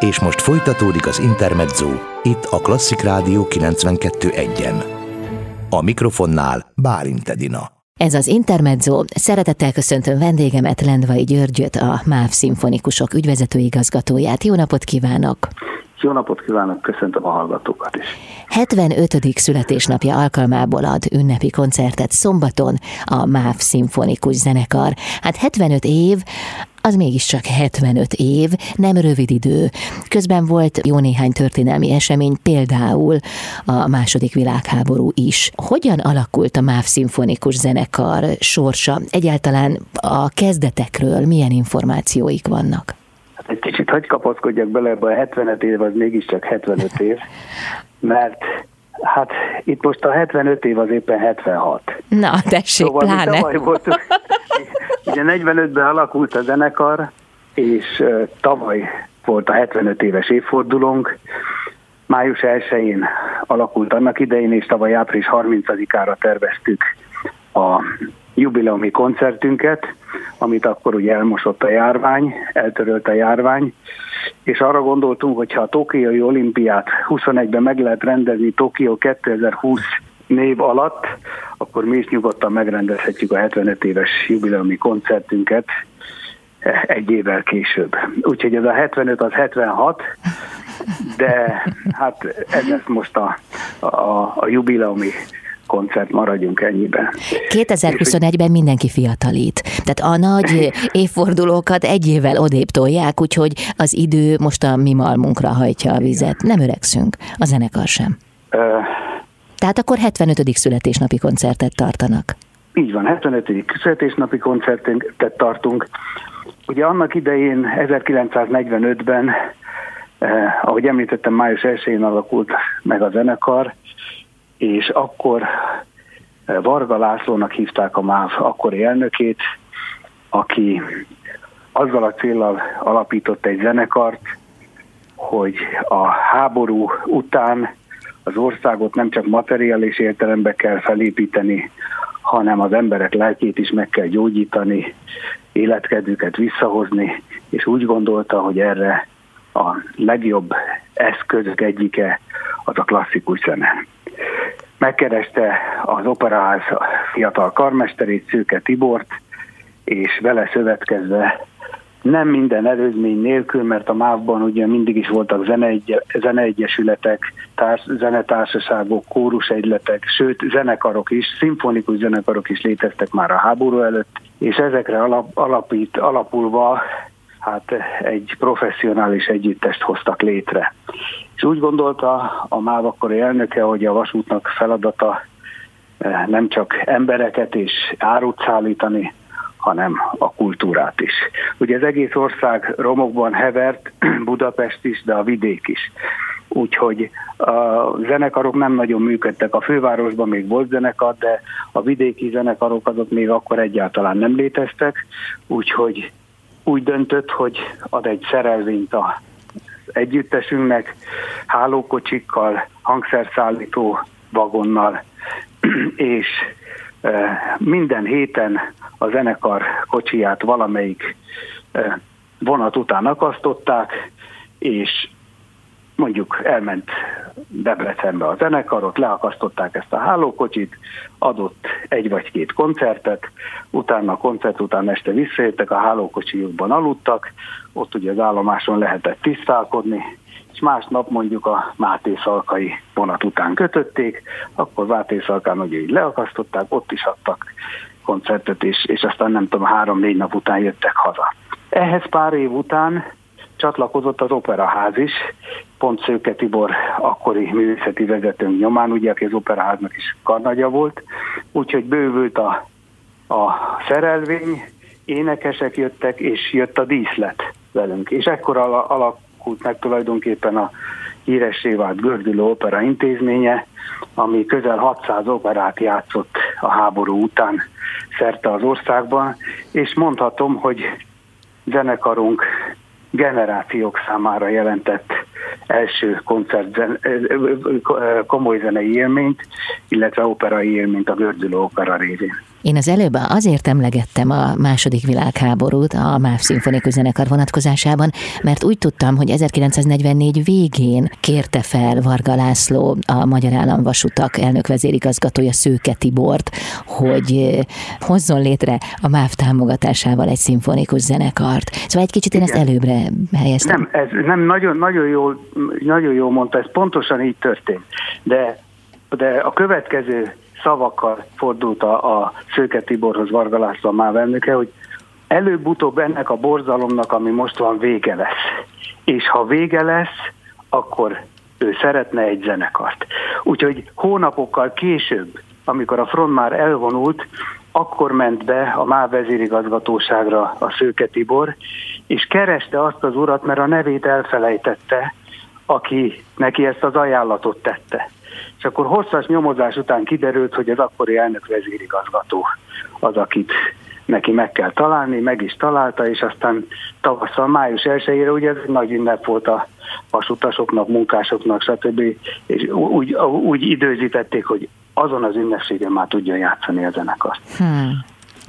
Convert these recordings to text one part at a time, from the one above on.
És most folytatódik az Intermezzo, itt a Klasszik Rádió 92.1-en. A mikrofonnál Bálint Edina. Ez az Intermezzo. Szeretettel köszöntöm vendégemet, Lendvai Györgyöt, a MÁV Szimfonikusok ügyvezető igazgatóját. Jó napot kívánok! Jó napot kívánok, köszöntöm a hallgatókat is. 75. születésnapja alkalmából ad ünnepi koncertet szombaton a MÁV Szimfonikus Zenekar. Hát 75 év, az mégiscsak 75 év, nem rövid idő. Közben volt jó néhány történelmi esemény, például a második világháború is. Hogyan alakult a MÁV Szimfonikus Zenekar sorsa? Egyáltalán a kezdetekről milyen információik vannak? Hát egy kicsit hagy kapaszkodjak bele ebbe a 75 év, az mégiscsak 75 év, mert Hát itt most a 75 év az éppen 76. Na, tessék, szóval pláne. voltunk, ugye 45-ben alakult a zenekar, és tavaly volt a 75 éves évfordulónk. Május 1-én alakult annak idején, és tavaly április 30-ára terveztük a jubileumi koncertünket, amit akkor ugye elmosott a járvány, eltörölt a járvány, és arra gondoltunk, hogy ha a Tokiói olimpiát 21-ben meg lehet rendezni Tokió 2020 név alatt, akkor mi is nyugodtan megrendezhetjük a 75 éves jubileumi koncertünket egy évvel később. Úgyhogy ez a 75 az 76, de hát ez lesz most a, a, a jubileumi koncert, maradjunk ennyiben. 2021-ben mindenki fiatalít. Tehát a nagy évfordulókat egy évvel odébb tolják, úgyhogy az idő most a mi malmunkra hajtja a vizet. Nem öregszünk, a zenekar sem. Uh, Tehát akkor 75. születésnapi koncertet tartanak. Így van, 75. születésnapi koncertet tartunk. Ugye annak idején 1945-ben, eh, ahogy említettem, május 1-én alakult meg a zenekar, és akkor eh, Varga Lászlónak hívták a MÁV akkori elnökét, aki azzal a célral alapított egy zenekart, hogy a háború után az országot nem csak materiális értelemben kell felépíteni, hanem az emberek lelkét is meg kell gyógyítani, életkedvüket visszahozni, és úgy gondolta, hogy erre a legjobb eszközök egyike az a klasszikus zene. Megkereste az operaház fiatal karmesterét, Szőke Tibort, és vele szövetkezve nem minden előzmény nélkül, mert a MÁV-ban ugye mindig is voltak zeneegy, zeneegyesületek, társ, zenetársaságok, kórusegyletek, sőt zenekarok is, szimfonikus zenekarok is léteztek már a háború előtt, és ezekre alap, alapít, alapulva hát egy professzionális együttest hoztak létre. És úgy gondolta a MÁV akkori elnöke, hogy a vasútnak feladata eh, nem csak embereket és árut szállítani, hanem a kultúrát is. Ugye az egész ország romokban hevert, Budapest is, de a vidék is. Úgyhogy a zenekarok nem nagyon működtek. A fővárosban még volt zenekar, de a vidéki zenekarok azok még akkor egyáltalán nem léteztek, úgyhogy úgy döntött, hogy ad egy szerelvényt a együttesünknek, hálókocsikkal, hangszerszállító vagonnal, és minden héten a zenekar kocsiját valamelyik vonat után akasztották, és mondjuk elment Debrecenbe a zenekar, ott leakasztották ezt a hálókocsit, adott egy vagy két koncertet, utána a koncert után este visszajöttek, a hálókocsijukban aludtak, ott ugye az állomáson lehetett tisztálkodni, és másnap mondjuk a Máté Szalkai vonat után kötötték, akkor Máté Szalkán ugye így leakasztották, ott is adtak koncertet, és, és aztán nem tudom, három-négy nap után jöttek haza. Ehhez pár év után csatlakozott az Operaház is, pont Szőke Tibor akkori művészeti vezetőnk nyomán, ugye, aki az Operaháznak is karnagya volt, úgyhogy bővült a, a szerelvény, énekesek jöttek, és jött a díszlet velünk. És ekkor alakult meg tulajdonképpen a híressé vált Gördülő Opera intézménye, ami közel 600 operát játszott a háború után szerte az országban, és mondhatom, hogy zenekarunk generációk számára jelentett első koncert, komoly zenei élményt, illetve operai élményt a Gördülő Opera révén. Én az előbb azért emlegettem a második világháborút a MÁV szimfonikus zenekar vonatkozásában, mert úgy tudtam, hogy 1944 végén kérte fel Varga László, a Magyar Államvasutak elnök vezérigazgatója Szőke Tibort, hogy eh, hozzon létre a MÁV támogatásával egy szimfonikus zenekart. Szóval egy kicsit én Igen. ezt előbbre helyeztem. Nem, ez nem nagyon, nagyon jól, nagyon jól mondta, ez pontosan így történt. De, de a következő szavakkal fordult a, a Szőke Tiborhoz Varga László már elnöke, hogy előbb-utóbb ennek a borzalomnak, ami most van, vége lesz. És ha vége lesz, akkor ő szeretne egy zenekart. Úgyhogy hónapokkal később, amikor a front már elvonult, akkor ment be a MÁV vezérigazgatóságra a Szőke Tibor, és kereste azt az urat, mert a nevét elfelejtette, aki neki ezt az ajánlatot tette. És akkor hosszas nyomozás után kiderült, hogy az akkori elnök vezérigazgató az, akit neki meg kell találni, meg is találta, és aztán tavasszal, május 1-ére ugye ez egy nagy ünnep volt a vasutasoknak, munkásoknak, stb. És úgy, úgy időzítették, hogy azon az ünnepségen már tudja játszani a zenekart. Hmm.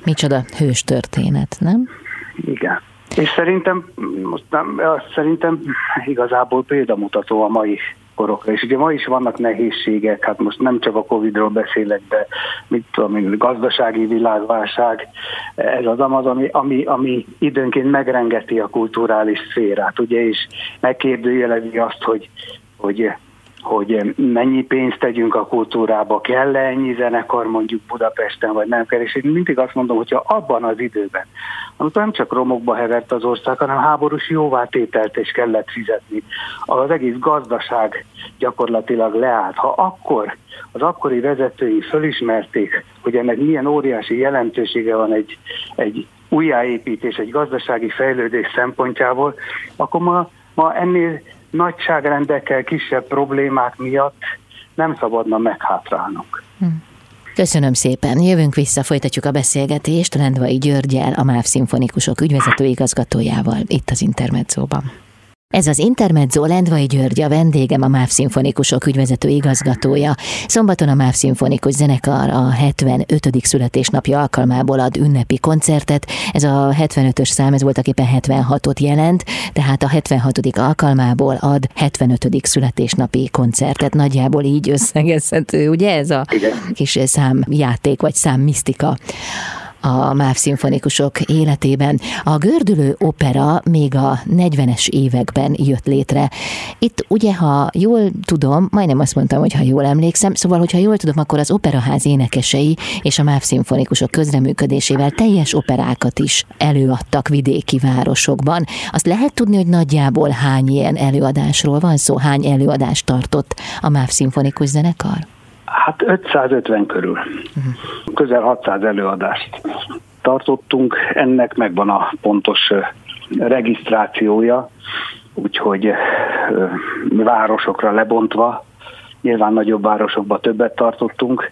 Micsoda hős történet, nem? Igen. És szerintem, most nem, szerintem igazából példamutató a mai korokra. És ugye ma is vannak nehézségek, hát most nem csak a Covid-ról beszélek, de mit tudom én, gazdasági világválság, ez az amaz, ami, ami, ami időnként megrengeti a kulturális szférát, ugye, és megkérdőjelezi azt, hogy, hogy hogy mennyi pénzt tegyünk a kultúrába, kell-e ennyi zenekar mondjuk Budapesten, vagy nem kell, és én mindig azt mondom, hogyha abban az időben, amikor nem csak romokba hevert az ország, hanem háborús jóvátételt is kellett fizetni, az egész gazdaság gyakorlatilag leállt. Ha akkor az akkori vezetői fölismerték, hogy ennek milyen óriási jelentősége van egy, egy újjáépítés, egy gazdasági fejlődés szempontjából, akkor ma, ma ennél nagyságrendekkel, kisebb problémák miatt nem szabadna meghátrálnunk. Hm. Köszönöm szépen. Jövünk vissza, folytatjuk a beszélgetést Lendvai Györgyel, a MÁV Szimfonikusok ügyvezető igazgatójával itt az Intermedzóban. Ez az Intermezzo Lendvai György, a vendégem, a MÁV Szimfonikusok ügyvezető igazgatója. Szombaton a MÁV Szimfonikus Zenekar a 75. születésnapja alkalmából ad ünnepi koncertet. Ez a 75-ös szám, ez voltak éppen 76-ot jelent, tehát a 76. alkalmából ad 75. születésnapi koncertet. Nagyjából így összegezhető, ugye ez a Igen. kis számjáték vagy számmisztika a MÁV szimfonikusok életében. A gördülő opera még a 40-es években jött létre. Itt ugye, ha jól tudom, majdnem azt mondtam, hogy ha jól emlékszem, szóval, hogyha jól tudom, akkor az operaház énekesei és a MÁV szimfonikusok közreműködésével teljes operákat is előadtak vidéki városokban. Azt lehet tudni, hogy nagyjából hány ilyen előadásról van szó, hány előadást tartott a MÁV szimfonikus zenekar? Hát 550 körül. Uh-huh. Közel 600 előadást tartottunk, ennek megvan a pontos regisztrációja, úgyhogy városokra lebontva, nyilván nagyobb városokba többet tartottunk,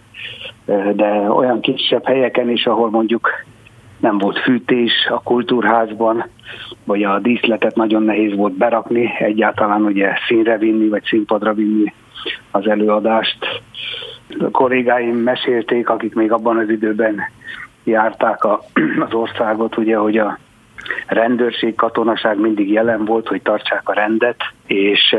de olyan kisebb helyeken is, ahol mondjuk nem volt fűtés a kultúrházban, vagy a díszletet nagyon nehéz volt berakni, egyáltalán ugye színre vinni, vagy színpadra vinni az előadást. Kollégáim mesélték, akik még abban az időben járták a, az országot, ugye, hogy a rendőrség, katonaság mindig jelen volt, hogy tartsák a rendet, és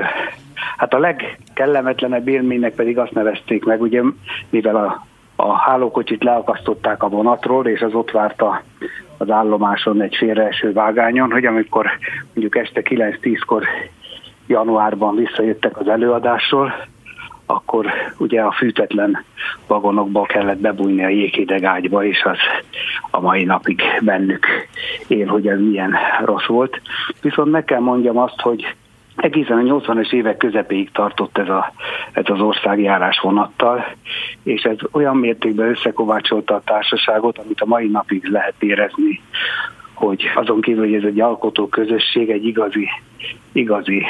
hát a legkellemetlenebb élménynek pedig azt nevezték meg, ugye, mivel a, a hálókocsit leakasztották a vonatról, és az ott várta az állomáson egy félreeső vágányon, hogy amikor mondjuk este 9-10-kor januárban visszajöttek az előadásról, akkor ugye a fűtetlen vagonokba kellett bebújni a jéghideg ágyba, és az a mai napig bennük él, hogy ez milyen rossz volt. Viszont meg kell mondjam azt, hogy egészen a 80-as évek közepéig tartott ez, a, ez az országjárás vonattal, és ez olyan mértékben összekovácsolta a társaságot, amit a mai napig lehet érezni, hogy azon kívül, hogy ez egy alkotó közösség, egy igazi, igazi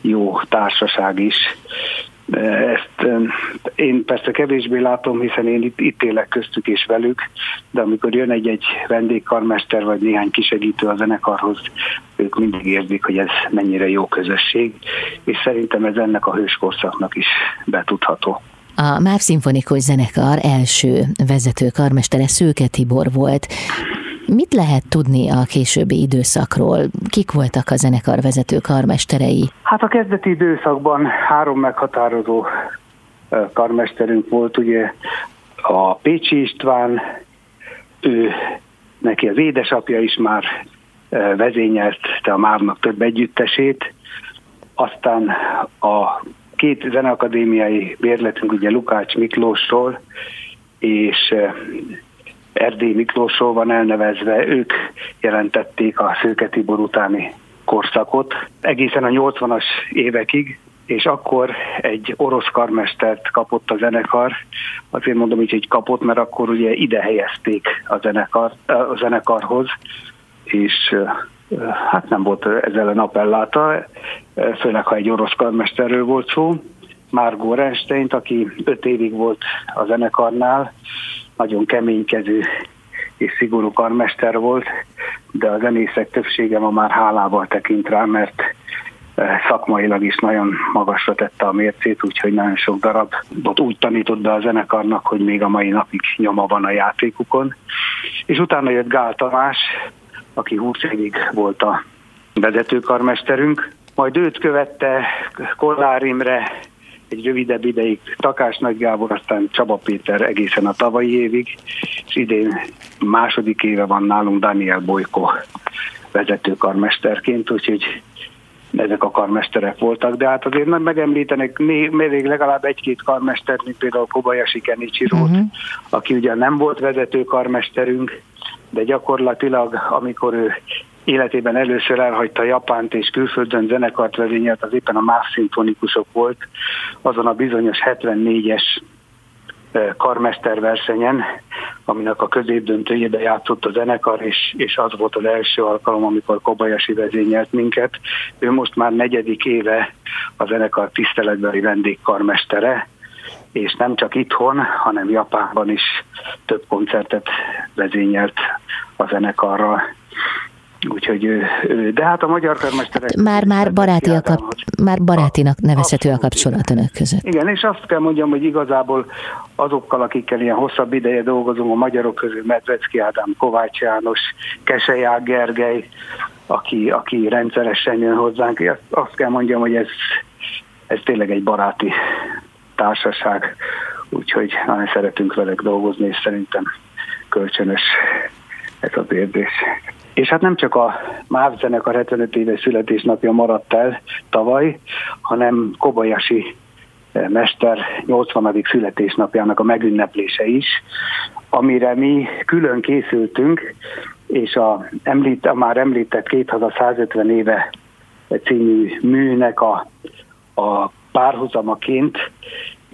jó társaság is, ezt én persze kevésbé látom, hiszen én itt, itt élek köztük és velük, de amikor jön egy-egy vendégkarmester vagy néhány kisegítő a zenekarhoz, ők mindig érzik, hogy ez mennyire jó közösség, és szerintem ez ennek a hőskorszaknak is betudható. A MÁV Szimfonikus Zenekar első vezető karmestere Szőke Tibor volt. Mit lehet tudni a későbbi időszakról? Kik voltak a zenekar vezető karmesterei? Hát a kezdeti időszakban három meghatározó karmesterünk volt, ugye a Pécsi István, ő neki az édesapja is már vezényelte a Márnak több együttesét, aztán a két zeneakadémiai bérletünk ugye Lukács Miklósról és Erdély Miklósról van elnevezve, ők jelentették a Szőke Tibor utáni korszakot egészen a 80-as évekig, és akkor egy orosz karmestert kapott a zenekar, azért mondom így, hogy kapott, mert akkor ugye ide helyezték a, zenekar, a zenekarhoz, és hát nem volt ezzel a napelláta, főleg ha egy orosz karmesterről volt szó. Margot Rensteint, aki öt évig volt a zenekarnál, nagyon keménykező és szigorú karmester volt, de a zenészek többsége ma már hálával tekint rá, mert szakmailag is nagyon magasra tette a mércét, úgyhogy nagyon sok darabot úgy tanított be a zenekarnak, hogy még a mai napig nyoma van a játékukon. És utána jött Gál Tamás, aki 20 évig volt a vezetőkarmesterünk, majd őt követte Kollár Imre, egy rövidebb ideig Takás Nagy Gábor, aztán Csaba Péter egészen a tavalyi évig, és idén második éve van nálunk Daniel Bojko vezetőkarmesterként, úgyhogy ezek a karmesterek voltak, de hát azért nem megemlítenek még legalább egy-két karmestert, mint például Kobayashi Kenichirót, uh-huh. aki ugye nem volt vezető karmesterünk, de gyakorlatilag, amikor ő életében először elhagyta Japánt és külföldön zenekart vezényelt, az éppen a más szimfonikusok volt, azon a bizonyos 74-es karmesterversenyen, aminek a középdöntőjébe játszott a zenekar, és, és az volt az első alkalom, amikor Kobayashi vezényelt minket. Ő most már negyedik éve a zenekar tiszteletbeli vendégkarmestere, és nem csak itthon, hanem Japánban is több koncertet vezényelt a zenekarral. Úgyhogy, de hát a magyar karmesterek... Már, már, baráti a kap, már barátinak nevezhető a kapcsolat önök között. Igen, és azt kell mondjam, hogy igazából azokkal, akikkel ilyen hosszabb ideje dolgozunk, a magyarok közül Medvecki Ádám, Kovács János, Keseják Gergely, aki, aki rendszeresen jön hozzánk. Azt kell mondjam, hogy ez, ez tényleg egy baráti társaság, úgyhogy nagyon szeretünk velük dolgozni, és szerintem kölcsönös ez az érzés. És hát nem csak a MÁV zenekar 75 éves születésnapja maradt el tavaly, hanem Kobayashi eh, mester 80. születésnapjának a megünneplése is, amire mi külön készültünk, és a, említ, a már említett 250 éve című műnek a, a párhuzamaként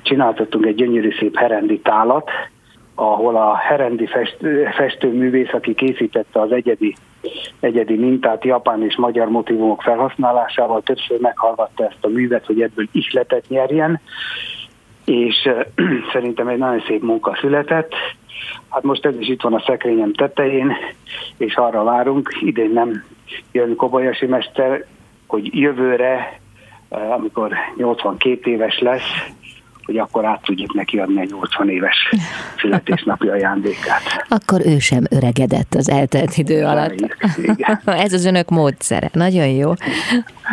csináltattunk egy gyönyörű szép herendi tálat, ahol a herendi fest, festőművész, aki készítette az egyedi, egyedi mintát japán és magyar motivumok felhasználásával, többször meghallgatta ezt a művet, hogy ebből ihletet nyerjen, és szerintem egy nagyon szép munka született. Hát most ez is itt van a szekrényem tetején, és arra várunk, idén nem jön Kobayashi mester, hogy jövőre, amikor 82 éves lesz, hogy akkor át tudjuk neki adni egy 80 éves születésnapi ajándékát. Akkor ő sem öregedett az eltelt idő alatt. Ez az önök módszere. Nagyon jó.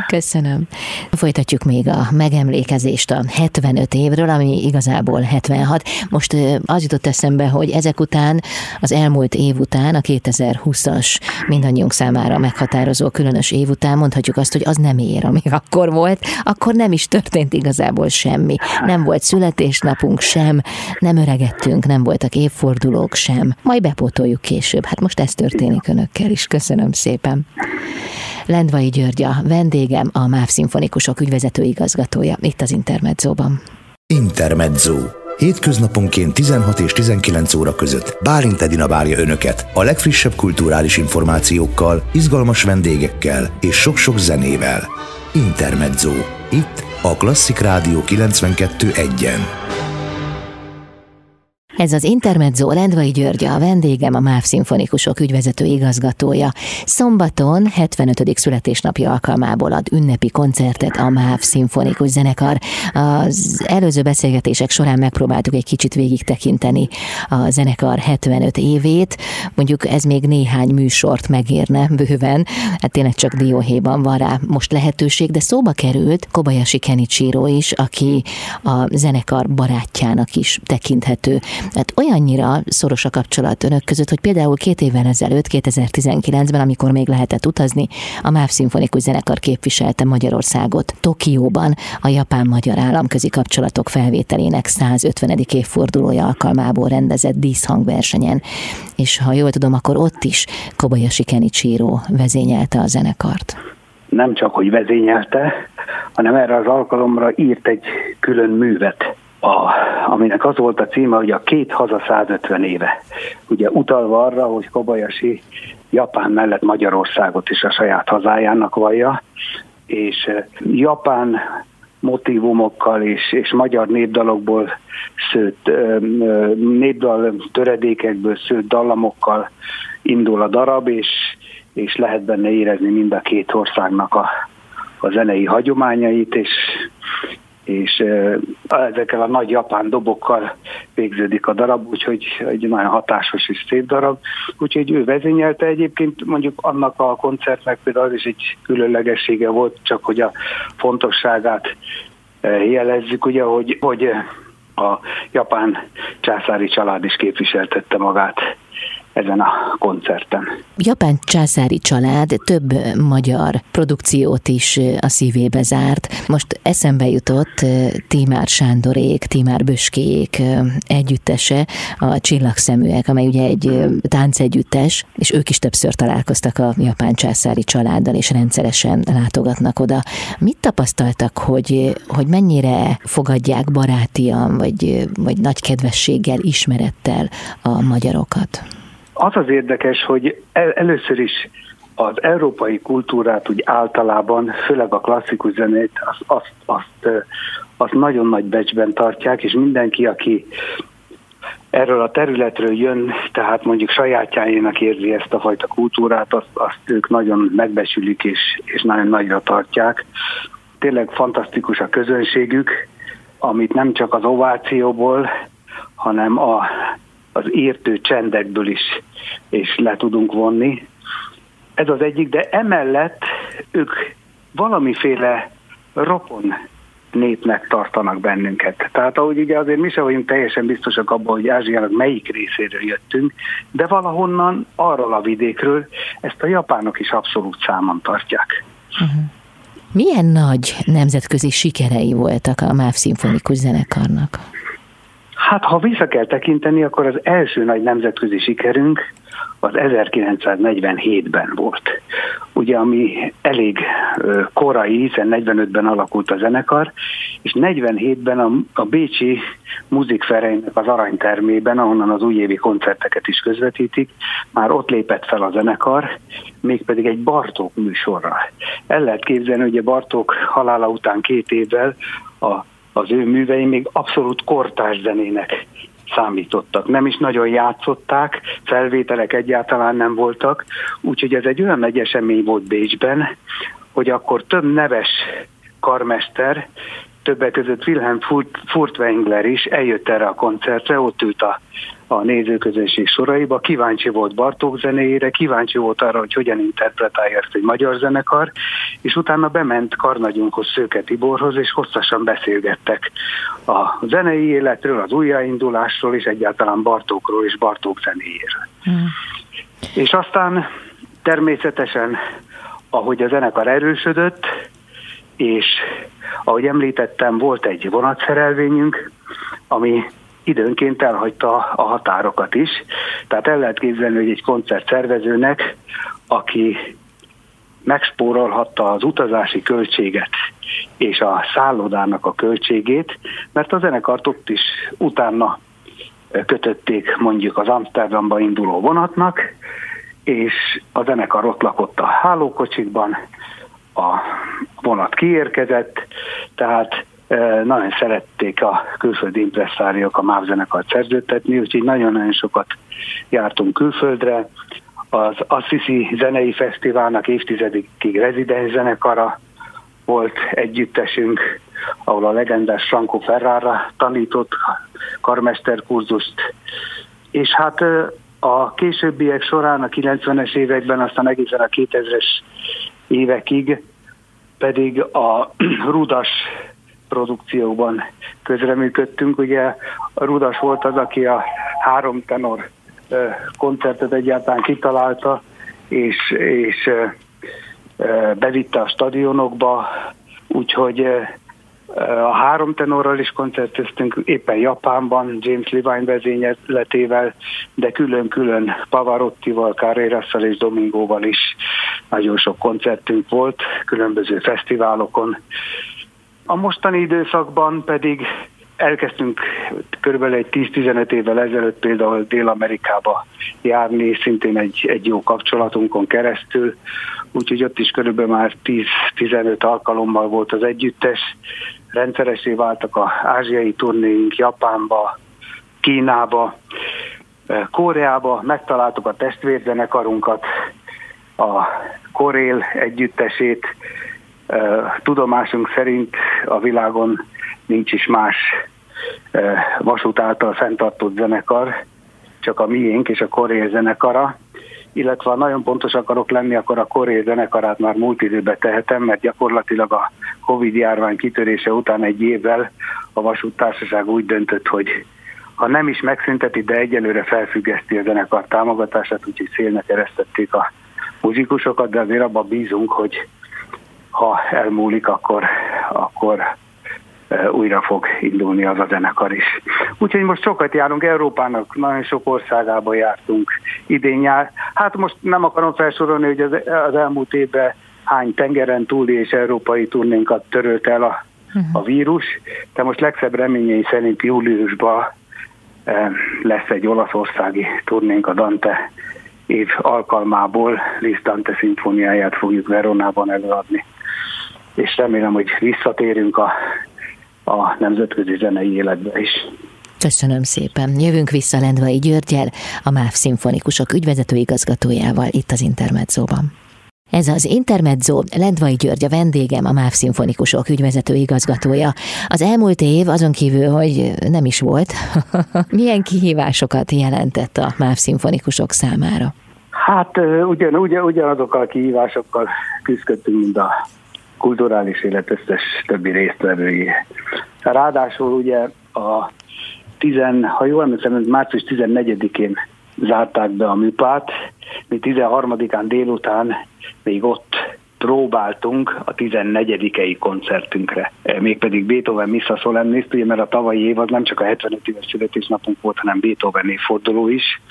Köszönöm. Folytatjuk még a megemlékezést a 75 évről, ami igazából 76. Most az jutott eszembe, hogy ezek után, az elmúlt év után, a 2020-as mindannyiunk számára meghatározó különös év után mondhatjuk azt, hogy az nem ér, ami akkor volt, akkor nem is történt igazából semmi. Nem volt születésnapunk sem, nem öregettünk, nem voltak évfordulók sem. Majd bepótoljuk később. Hát most ez történik önökkel is. Köszönöm szépen. Lendvai György a vendégem, a MÁV Szimfonikusok ügyvezető igazgatója, itt az Intermedzóban. Intermezzo. Hétköznaponként 16 és 19 óra között Bálint Edina várja Önöket a legfrissebb kulturális információkkal, izgalmas vendégekkel és sok-sok zenével. Intermezzo. Itt a Klasszik Rádió 92.1-en. Ez az Intermezzo Lendvai György, a vendégem, a MÁV Szimfonikusok ügyvezető igazgatója. Szombaton 75. születésnapja alkalmából ad ünnepi koncertet a MÁV Szimfonikus Zenekar. Az előző beszélgetések során megpróbáltuk egy kicsit végig tekinteni a zenekar 75 évét. Mondjuk ez még néhány műsort megérne bőven, hát tényleg csak dióhéjban van rá most lehetőség, de szóba került Kobayashi Kenichiro is, aki a zenekar barátjának is tekinthető. Tehát olyannyira szoros a kapcsolat önök között, hogy például két évvel ezelőtt, 2019-ben, amikor még lehetett utazni, a MÁV Szimfonikus Zenekar képviselte Magyarországot Tokióban a japán-magyar államközi kapcsolatok felvételének 150. évfordulója alkalmából rendezett díszhangversenyen. És ha jól tudom, akkor ott is Kobayashi Kenichiro vezényelte a zenekart nem csak, hogy vezényelte, hanem erre az alkalomra írt egy külön művet a, aminek az volt a címe, hogy a két haza 150 éve. Ugye utalva arra, hogy Kobayashi Japán mellett Magyarországot is a saját hazájának vallja, és Japán motivumokkal és, és magyar népdalokból szőtt, népdal töredékekből szőtt dallamokkal indul a darab, és, és lehet benne érezni mind a két országnak a, a zenei hagyományait, és és ezekkel a nagy japán dobokkal végződik a darab, úgyhogy egy nagyon hatásos és szép darab. Úgyhogy ő vezényelte egyébként mondjuk annak a koncertnek például az is egy különlegessége volt, csak hogy a fontosságát jelezzük, ugye, hogy, hogy a japán császári család is képviseltette magát ezen a koncerten. Japán császári család több magyar produkciót is a szívébe zárt. Most eszembe jutott Tímár Sándorék, Tímár Böskéjék együttese, a Csillagszeműek, amely ugye egy táncegyüttes, és ők is többször találkoztak a japán császári családdal, és rendszeresen látogatnak oda. Mit tapasztaltak, hogy, hogy mennyire fogadják barátian, vagy, vagy nagy kedvességgel, ismerettel a magyarokat? Az az érdekes, hogy el, először is az európai kultúrát úgy általában, főleg a klasszikus zenét, azt, azt, azt, azt nagyon nagy becsben tartják, és mindenki, aki erről a területről jön, tehát mondjuk sajátjáénak érzi ezt a fajta kultúrát, azt, azt ők nagyon megbecsülik és, és nagyon nagyra tartják. Tényleg fantasztikus a közönségük, amit nem csak az ovációból, hanem a az értő csendekből is, és le tudunk vonni. Ez az egyik, de emellett ők valamiféle rokon népnek tartanak bennünket. Tehát ahogy ugye azért mi sem vagyunk teljesen biztosak abban, hogy Ázsiának melyik részéről jöttünk, de valahonnan arról a vidékről ezt a japánok is abszolút számon tartják. Uh-huh. Milyen nagy nemzetközi sikerei voltak a MÁV szimfonikus zenekarnak? Hát, ha vissza kell tekinteni, akkor az első nagy nemzetközi sikerünk az 1947-ben volt. Ugye, ami elég korai, hiszen 45-ben alakult a zenekar, és 47-ben a, a Bécsi Muzikfereinek az aranytermében, ahonnan az újévi koncerteket is közvetítik, már ott lépett fel a zenekar, mégpedig egy Bartók műsorral. El lehet képzelni, hogy a Bartók halála után két évvel a az ő művei még abszolút kortás zenének számítottak. Nem is nagyon játszották, felvételek egyáltalán nem voltak, úgyhogy ez egy olyan nagy esemény volt Bécsben, hogy akkor több neves karmester, többek között Wilhelm Furtwängler is eljött erre a koncertre, ott ült a a nézőközönség soraiba, kíváncsi volt Bartók zenéjére, kíváncsi volt arra, hogy hogyan interpretálja ezt egy magyar zenekar, és utána bement karnagyunkhoz Szőke Tiborhoz, és hosszasan beszélgettek a zenei életről, az újjáindulásról, és egyáltalán Bartókról és Bartók zenéjéről. Mm. És aztán természetesen, ahogy a zenekar erősödött, és ahogy említettem, volt egy vonatszerelvényünk, ami időnként elhagyta a határokat is. Tehát el lehet képzelni, hogy egy koncert szervezőnek, aki megspórolhatta az utazási költséget és a szállodának a költségét, mert a zenekart ott is utána kötötték mondjuk az Amsterdamba induló vonatnak, és a zenekar ott lakott a hálókocsikban, a vonat kiérkezett, tehát nagyon szerették a külföldi impresszáriok a MÁV zenekart szerződtetni, úgyhogy nagyon-nagyon sokat jártunk külföldre. Az Assisi Zenei Fesztiválnak évtizedekig rezidens zenekara volt együttesünk, ahol a legendás Franco Ferrara tanított karmesterkurzust, és hát a későbbiek során, a 90-es években, aztán egészen a 2000-es évekig pedig a Rudas produkcióban közreműködtünk. Ugye a Rudas volt az, aki a három tenor koncertet egyáltalán kitalálta, és, és bevitte a stadionokba, úgyhogy a három tenorral is koncerteztünk éppen Japánban, James Levine vezényletével, de külön-külön Pavarottival, Carrerasszal és Domingóval is nagyon sok koncertünk volt, különböző fesztiválokon. A mostani időszakban pedig elkezdtünk körülbelül egy 10-15 évvel ezelőtt például Dél-Amerikába járni, szintén egy, egy jó kapcsolatunkon keresztül, úgyhogy ott is körülbelül már 10-15 alkalommal volt az együttes, rendszeresé váltak a ázsiai turnéink Japánba, Kínába, Koreába, megtaláltuk a testvérzenekarunkat, a Korél együttesét, tudomásunk szerint a világon nincs is más vasút által fenntartott zenekar, csak a miénk és a Korél zenekara, illetve ha nagyon pontos akarok lenni, akkor a Korél zenekarát már múlt időben tehetem, mert gyakorlatilag a Covid járvány kitörése után egy évvel a vasúttársaság úgy döntött, hogy ha nem is megszünteti, de egyelőre felfüggeszti a zenekar támogatását, úgyhogy szélnek eresztették a muzikusokat, de azért abban bízunk, hogy ha elmúlik, akkor, akkor újra fog indulni az a zenekar is. Úgyhogy most sokat járunk Európának, nagyon sok országába jártunk idén nyár. Hát most nem akarom felsorolni, hogy az, az elmúlt évben hány tengeren túli és európai turnénkat törölt el a, a vírus, de most legszebb reményei szerint júliusban lesz egy olaszországi turnénk a Dante év alkalmából, Liszt Dante szimfóniáját fogjuk Veronában előadni. És remélem, hogy visszatérünk a a nemzetközi zenei életbe is. Köszönöm szépen. Jövünk vissza Lendvai Györgyel, a MÁV szimfonikusok ügyvezető igazgatójával itt az Intermedzóban. Ez az Intermezzo, Lendvai György a vendégem, a MÁV szimfonikusok ügyvezető igazgatója. Az elmúlt év azon kívül, hogy nem is volt, milyen kihívásokat jelentett a MÁV szimfonikusok számára? Hát ugyan, ugyan, ugyanazokkal a kihívásokkal küzdöttünk, mint a kulturális élet összes többi résztvevői. Ráadásul ugye a 10, ha jól emlékszem, március 14-én zárták be a műpát, mi 13-án délután még ott próbáltunk a 14 koncertünkre, mégpedig Beethoven Missa Solemnis, ugye, mert a tavalyi év az nem csak a 75 éves születésnapunk volt, hanem Beethoven évforduló is,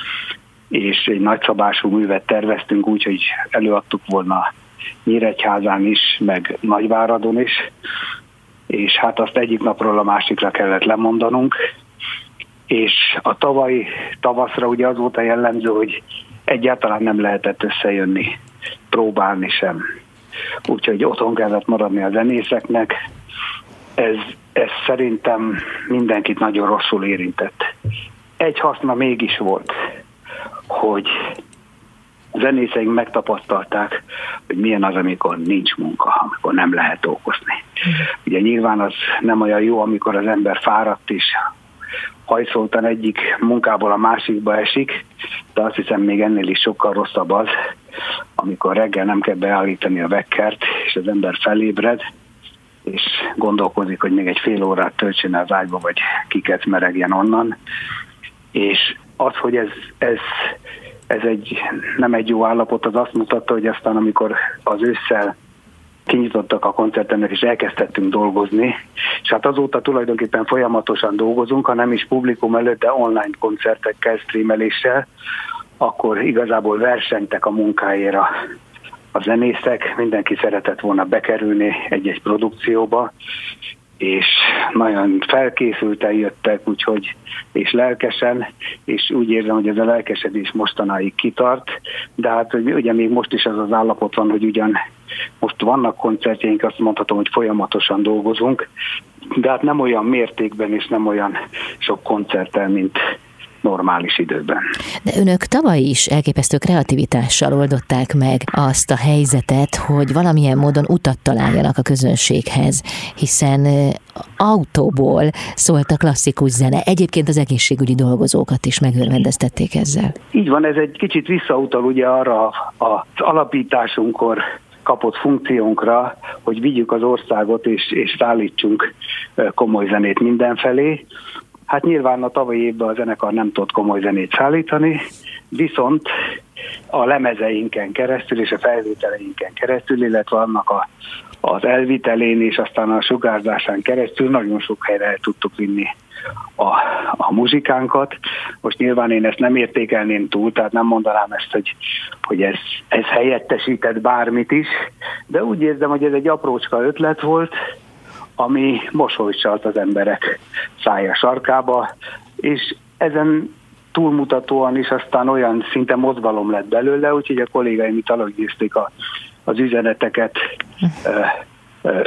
és egy nagyszabású művet terveztünk úgy, hogy előadtuk volna Nyíregyházán is, meg Nagyváradon is, és hát azt egyik napról a másikra kellett lemondanunk, és a tavalyi tavaszra ugye az volt a jellemző, hogy egyáltalán nem lehetett összejönni, próbálni sem. Úgyhogy otthon kellett maradni a zenészeknek. Ez, ez szerintem mindenkit nagyon rosszul érintett. Egy haszna mégis volt, hogy zenészeink megtapasztalták, hogy milyen az, amikor nincs munka, amikor nem lehet dolgozni. Ugye nyilván az nem olyan jó, amikor az ember fáradt is, hajszoltan egyik munkából a másikba esik, de azt hiszem még ennél is sokkal rosszabb az, amikor reggel nem kell beállítani a vekkert, és az ember felébred, és gondolkozik, hogy még egy fél órát töltsön az ágyba, vagy kiket meregjen onnan. És az, hogy ez, ez ez egy, nem egy jó állapot, az azt mutatta, hogy aztán amikor az ősszel kinyitottak a koncertemnek, és elkezdhettünk dolgozni, és hát azóta tulajdonképpen folyamatosan dolgozunk, ha nem is publikum előtt, de online koncertekkel, streameléssel, akkor igazából versenytek a munkáért a, a zenészek, mindenki szeretett volna bekerülni egy-egy produkcióba, és nagyon felkészülten jöttek, úgyhogy és lelkesen, és úgy érzem, hogy ez a lelkesedés mostanáig kitart, de hát ugye még most is az az állapot van, hogy ugyan most vannak koncertjeink, azt mondhatom, hogy folyamatosan dolgozunk, de hát nem olyan mértékben és nem olyan sok koncerttel, mint normális időben. De önök tavaly is elképesztő kreativitással oldották meg azt a helyzetet, hogy valamilyen módon utat találjanak a közönséghez, hiszen autóból szólt a klasszikus zene. Egyébként az egészségügyi dolgozókat is megörvendeztették ezzel. Így van, ez egy kicsit visszautal ugye arra az alapításunkkor kapott funkciónkra, hogy vigyük az országot és, és szállítsunk komoly zenét mindenfelé. Hát nyilván a tavalyi évben a zenekar nem tudott komoly zenét szállítani, viszont a lemezeinken keresztül és a felvételeinken keresztül, illetve annak a, az elvitelén és aztán a sugárzásán keresztül nagyon sok helyre el tudtuk vinni a, a muzsikánkat. Most nyilván én ezt nem értékelném túl, tehát nem mondanám ezt, hogy, hogy ez, ez helyettesített bármit is, de úgy érzem, hogy ez egy aprócska ötlet volt, ami mosolycsalt az emberek szája sarkába, és ezen túlmutatóan is aztán olyan szinte mozgalom lett belőle, úgyhogy a kollégáim itt alakgyőzték a, az üzeneteket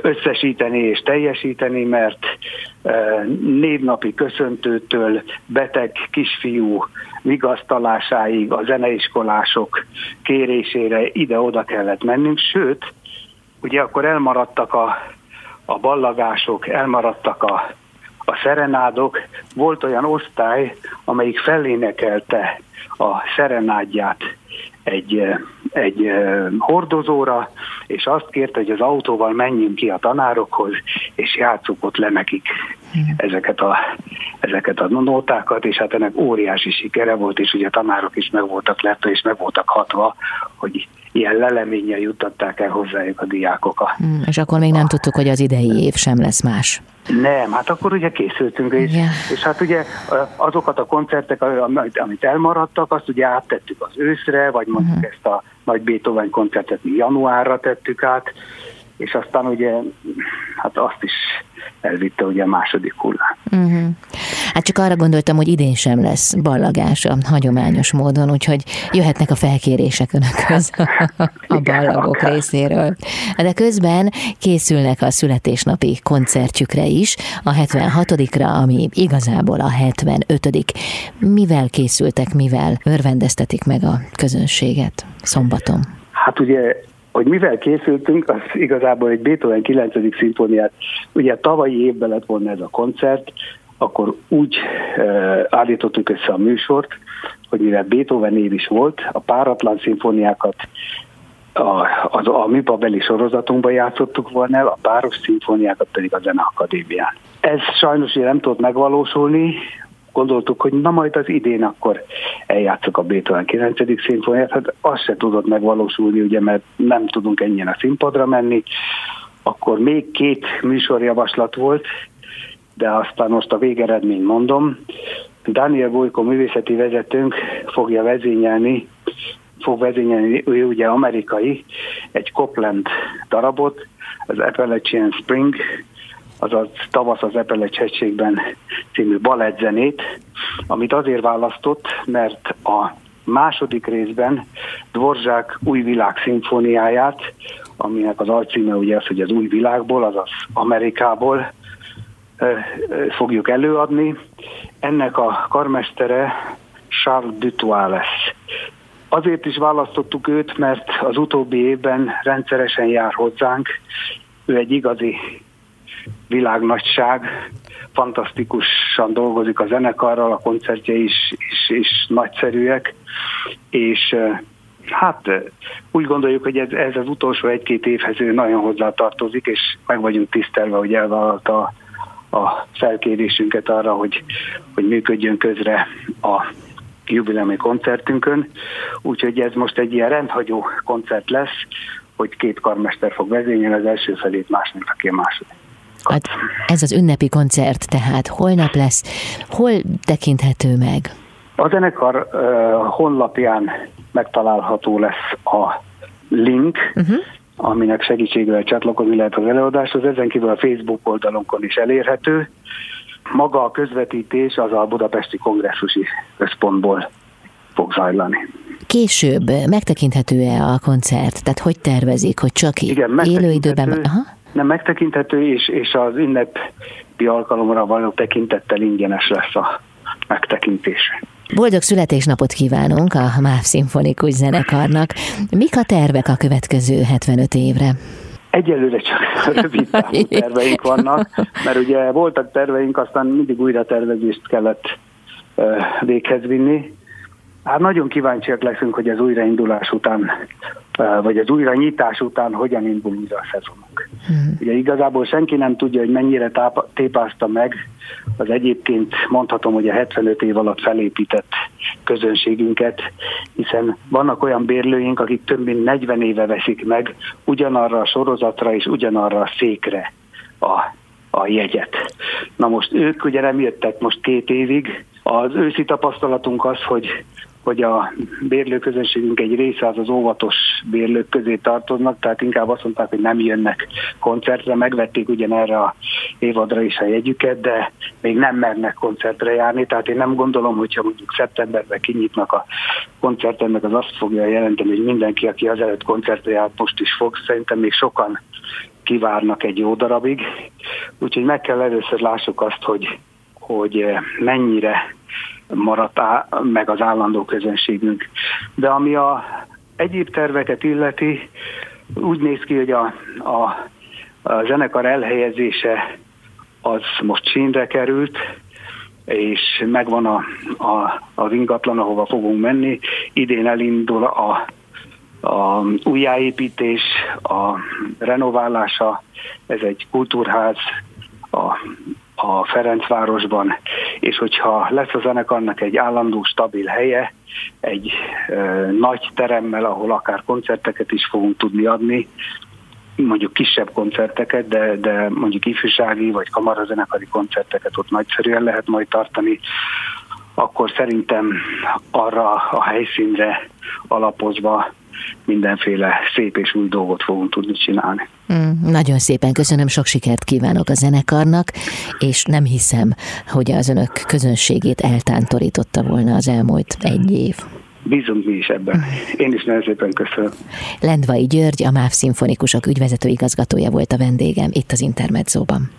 összesíteni és teljesíteni, mert névnapi köszöntőtől beteg kisfiú vigasztalásáig a zeneiskolások kérésére ide-oda kellett mennünk, sőt, ugye akkor elmaradtak a a ballagások, elmaradtak a, a szerenádok. Volt olyan osztály, amelyik felénekelte a szerenádját egy, egy hordozóra, és azt kérte, hogy az autóval menjünk ki a tanárokhoz, és játsszuk ott le nekik ezeket a, ezeket a nótákat, és hát ennek óriási sikere volt, és ugye a tanárok is meg voltak lepve, és meg voltak hatva, hogy ilyen leleménnyel juttatták el hozzájuk a diákokat. Mm, és akkor még nem tudtuk, hogy az idei év sem lesz más. Nem, hát akkor ugye készültünk, és, yeah. és hát ugye azokat a koncertek, amit elmaradtak, azt ugye áttettük az őszre, vagy mondjuk uh-huh. ezt a nagy Beethoven koncertet mi januárra tettük át, és aztán ugye hát azt is elvitte ugye a második hullám. Uh-huh. Hát csak arra gondoltam, hogy idén sem lesz ballagás a hagyományos módon, úgyhogy jöhetnek a felkérések önökhöz a ballagok Igen, részéről. De közben készülnek a születésnapi koncertjükre is, a 76-ra, ami igazából a 75 Mivel készültek, mivel örvendeztetik meg a közönséget szombaton? Hát ugye hogy mivel készültünk, az igazából egy Beethoven 9. szimfóniát, ugye tavalyi évben lett volna ez a koncert, akkor úgy uh, állítottuk össze a műsort, hogy mivel Beethoven év is volt, a páratlan szimfóniákat a, az, a műpabeli sorozatunkban játszottuk volna el, a páros szimfóniákat pedig a Zeneakadémián. Ez sajnos nem tudott megvalósulni, gondoltuk, hogy na majd az idén akkor eljátszuk a Beethoven 9. szimfóniát, hát az se tudott megvalósulni, ugye, mert nem tudunk ennyien a színpadra menni, akkor még két műsorjavaslat volt, de aztán most a végeredményt mondom. Daniel Bojko művészeti vezetőnk fogja vezényelni, fog vezényelni, ő ugye amerikai, egy Copland darabot, az Appalachian Spring, azaz Tavasz az Epelecs hegységben című balettzenét, amit azért választott, mert a második részben Dvorzsák új világ szimfóniáját, aminek az alcíme ugye az, hogy az új világból, azaz Amerikából fogjuk előadni. Ennek a karmestere Charles Dutois lesz. Azért is választottuk őt, mert az utóbbi évben rendszeresen jár hozzánk. Ő egy igazi világnagyság, fantasztikusan dolgozik a zenekarral, a koncertje is, is, is nagyszerűek, és hát úgy gondoljuk, hogy ez, ez az utolsó egy-két évhez ő nagyon hozzá tartozik, és meg vagyunk tisztelve, hogy elvállalta a felkérésünket arra, hogy, hogy működjön közre a jubileumi koncertünkön. Úgyhogy ez most egy ilyen rendhagyó koncert lesz, hogy két karmester fog vezényelni, az első felét, második, aki a második. Hát ez az ünnepi koncert tehát holnap lesz. Hol tekinthető meg? A zenekar uh, honlapján megtalálható lesz a link, uh-huh. aminek segítségével csatlakozni lehet az előadáshoz. Ezen kívül a Facebook oldalunkon is elérhető. Maga a közvetítés az a Budapesti Kongresszusi Központból fog zajlani. Később megtekinthető-e a koncert? Tehát hogy tervezik, hogy csak Igen, élő időben? Aha. Nem megtekinthető, és, és az ünnepi alkalomra való tekintettel ingyenes lesz a megtekintése. Boldog születésnapot kívánunk a MÁV Szimfonikus Zenekarnak. Mik a tervek a következő 75 évre? Egyelőre csak rövid terveink vannak, mert ugye voltak terveink, aztán mindig újra tervezést kellett véghez vinni. Hát nagyon kíváncsiak leszünk, hogy az újraindulás után, vagy az újranyitás után hogyan indul újra a szezonunk. Hmm. Ugye igazából senki nem tudja, hogy mennyire táp, tépázta meg az egyébként mondhatom, hogy a 75 év alatt felépített közönségünket, hiszen vannak olyan bérlőink, akik több mint 40 éve veszik meg ugyanarra a sorozatra és ugyanarra a székre a, a jegyet. Na most ők ugye nem jöttek most két évig, az őszi tapasztalatunk az, hogy hogy a bérlőközönségünk egy része az az óvatos bérlők közé tartoznak, tehát inkább azt mondták, hogy nem jönnek koncertre, megvették ugyanerre a évadra is a jegyüket, de még nem mernek koncertre járni, tehát én nem gondolom, hogyha mondjuk szeptemberben kinyitnak a koncertennek, az azt fogja jelenteni, hogy mindenki, aki az előtt koncertre járt, most is fog, szerintem még sokan kivárnak egy jó darabig, úgyhogy meg kell először lássuk azt, hogy, hogy mennyire maradt á, meg az állandó közönségünk. De ami a egyéb terveket illeti, úgy néz ki, hogy a, a, a zenekar elhelyezése az most sínre került, és megvan a, a, a ingatlan, ahova fogunk menni. Idén elindul a, a újjáépítés, a renoválása, ez egy kultúrház, a a Ferencvárosban, és hogyha lesz a zenekarnak egy állandó, stabil helye, egy ö, nagy teremmel, ahol akár koncerteket is fogunk tudni adni, mondjuk kisebb koncerteket, de, de mondjuk ifjúsági vagy kamarazenekari koncerteket ott nagyszerűen lehet majd tartani, akkor szerintem arra a helyszínre alapozva mindenféle szép és új dolgot fogunk tudni csinálni. Mm, nagyon szépen köszönöm, sok sikert kívánok a zenekarnak, és nem hiszem, hogy az önök közönségét eltántorította volna az elmúlt egy év. Bízunk mi is ebben. Én is nagyon szépen köszönöm. Lendvai György, a MÁV Szimfonikusok ügyvezető igazgatója volt a vendégem itt az Intermedzóban.